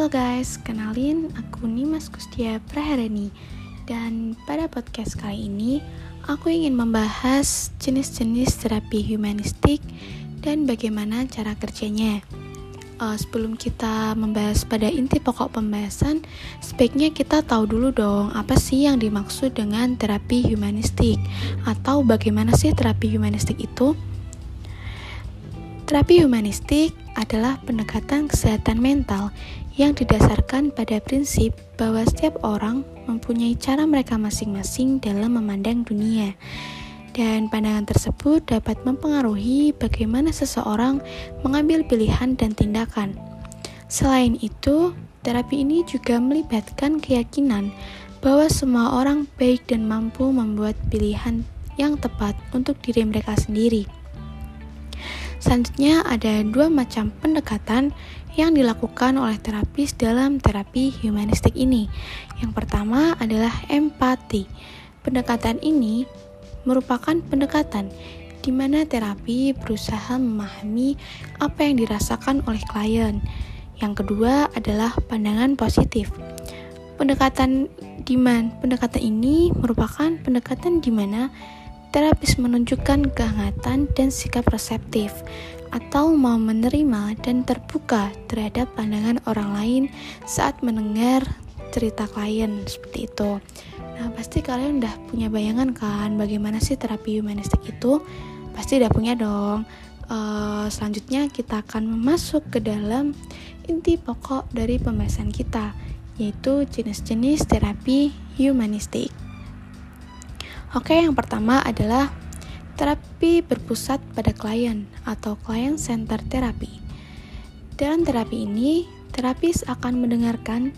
Halo guys, kenalin aku Nimas Kustia Praharani. Dan pada podcast kali ini Aku ingin membahas jenis-jenis terapi humanistik Dan bagaimana cara kerjanya. Uh, Sebelum kita membahas pada inti pokok pembahasan Sebaiknya kita tahu dulu dong Apa sih yang dimaksud dengan terapi humanistik Atau bagaimana sih terapi humanistik itu? Terapi humanistik adalah pendekatan kesehatan mental yang didasarkan pada prinsip bahwa setiap orang mempunyai cara mereka masing-masing dalam memandang dunia. Dan pandangan tersebut dapat mempengaruhi bagaimana seseorang mengambil pilihan dan tindakan. Selain itu, terapi ini juga melibatkan keyakinan bahwa semua orang baik dan mampu membuat pilihan yang tepat untuk diri mereka sendiri. Selanjutnya ada dua macam pendekatan yang dilakukan oleh terapis dalam terapi humanistik ini. Yang pertama adalah empati. Pendekatan ini merupakan pendekatan di mana terapi berusaha memahami apa yang dirasakan oleh klien. Yang kedua adalah pandangan positif. Pendekatan di mana pendekatan ini merupakan pendekatan di mana terapis menunjukkan kehangatan dan sikap reseptif atau mau menerima dan terbuka terhadap pandangan orang lain saat mendengar cerita klien seperti itu. Nah, pasti kalian udah punya bayangan kan bagaimana sih terapi humanistik itu? Pasti udah punya dong. Uh, selanjutnya kita akan masuk ke dalam inti pokok dari pembahasan kita, yaitu jenis-jenis terapi humanistik. Oke, yang pertama adalah terapi berpusat pada klien atau client center terapi. Dalam terapi ini, terapis akan mendengarkan,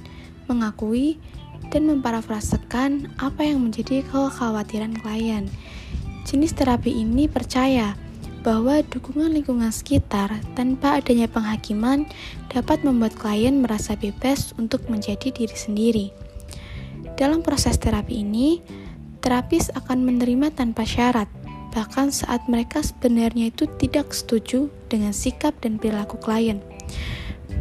mengakui, dan memparafrasekan apa yang menjadi kekhawatiran klien. Jenis terapi ini percaya bahwa dukungan lingkungan sekitar tanpa adanya penghakiman dapat membuat klien merasa bebas untuk menjadi diri sendiri. Dalam proses terapi ini, terapis akan menerima tanpa syarat, bahkan saat mereka sebenarnya itu tidak setuju dengan sikap dan perilaku klien.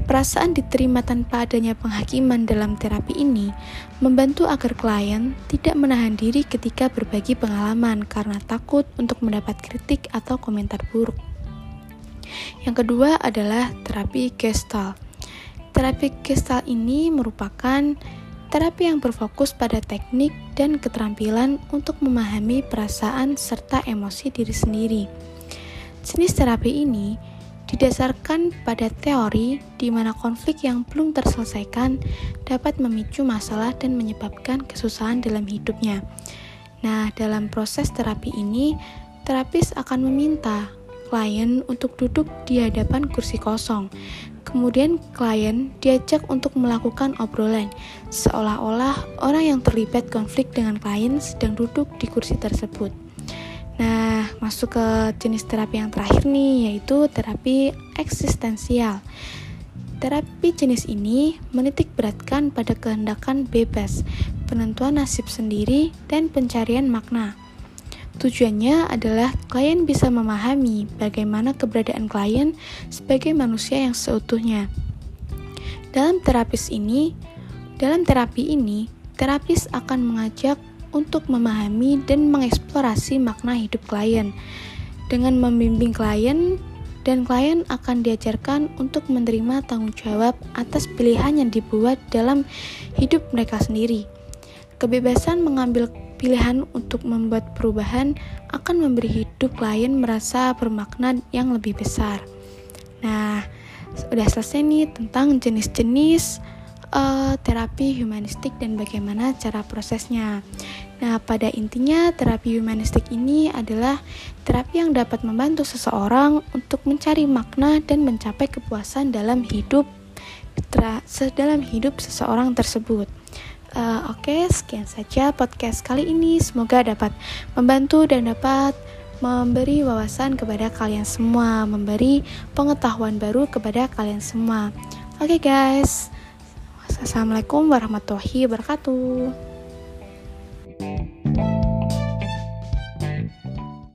Perasaan diterima tanpa adanya penghakiman dalam terapi ini membantu agar klien tidak menahan diri ketika berbagi pengalaman karena takut untuk mendapat kritik atau komentar buruk. Yang kedua adalah terapi Gestalt. Terapi Gestalt ini merupakan Terapi yang berfokus pada teknik dan keterampilan untuk memahami perasaan serta emosi diri sendiri. Jenis terapi ini didasarkan pada teori di mana konflik yang belum terselesaikan dapat memicu masalah dan menyebabkan kesusahan dalam hidupnya. Nah, dalam proses terapi ini, terapis akan meminta klien untuk duduk di hadapan kursi kosong Kemudian klien diajak untuk melakukan obrolan, seolah-olah orang yang terlibat konflik dengan klien sedang duduk di kursi tersebut. Nah, masuk ke jenis terapi yang terakhir nih, yaitu terapi eksistensial. Terapi jenis ini menitik beratkan pada kehendakan bebas, penentuan nasib sendiri, dan pencarian makna. Tujuannya adalah klien bisa memahami bagaimana keberadaan klien sebagai manusia yang seutuhnya. Dalam terapis ini, dalam terapi ini, terapis akan mengajak untuk memahami dan mengeksplorasi makna hidup klien. Dengan membimbing klien dan klien akan diajarkan untuk menerima tanggung jawab atas pilihan yang dibuat dalam hidup mereka sendiri. Kebebasan mengambil Pilihan untuk membuat perubahan akan memberi hidup klien merasa bermakna yang lebih besar. Nah, udah selesai nih tentang jenis-jenis uh, terapi humanistik dan bagaimana cara prosesnya. Nah, pada intinya terapi humanistik ini adalah terapi yang dapat membantu seseorang untuk mencari makna dan mencapai kepuasan dalam hidup dalam hidup seseorang tersebut. Uh, Oke, okay, sekian saja podcast kali ini. Semoga dapat membantu dan dapat memberi wawasan kepada kalian semua, memberi pengetahuan baru kepada kalian semua. Oke, okay, guys. Assalamualaikum warahmatullahi wabarakatuh.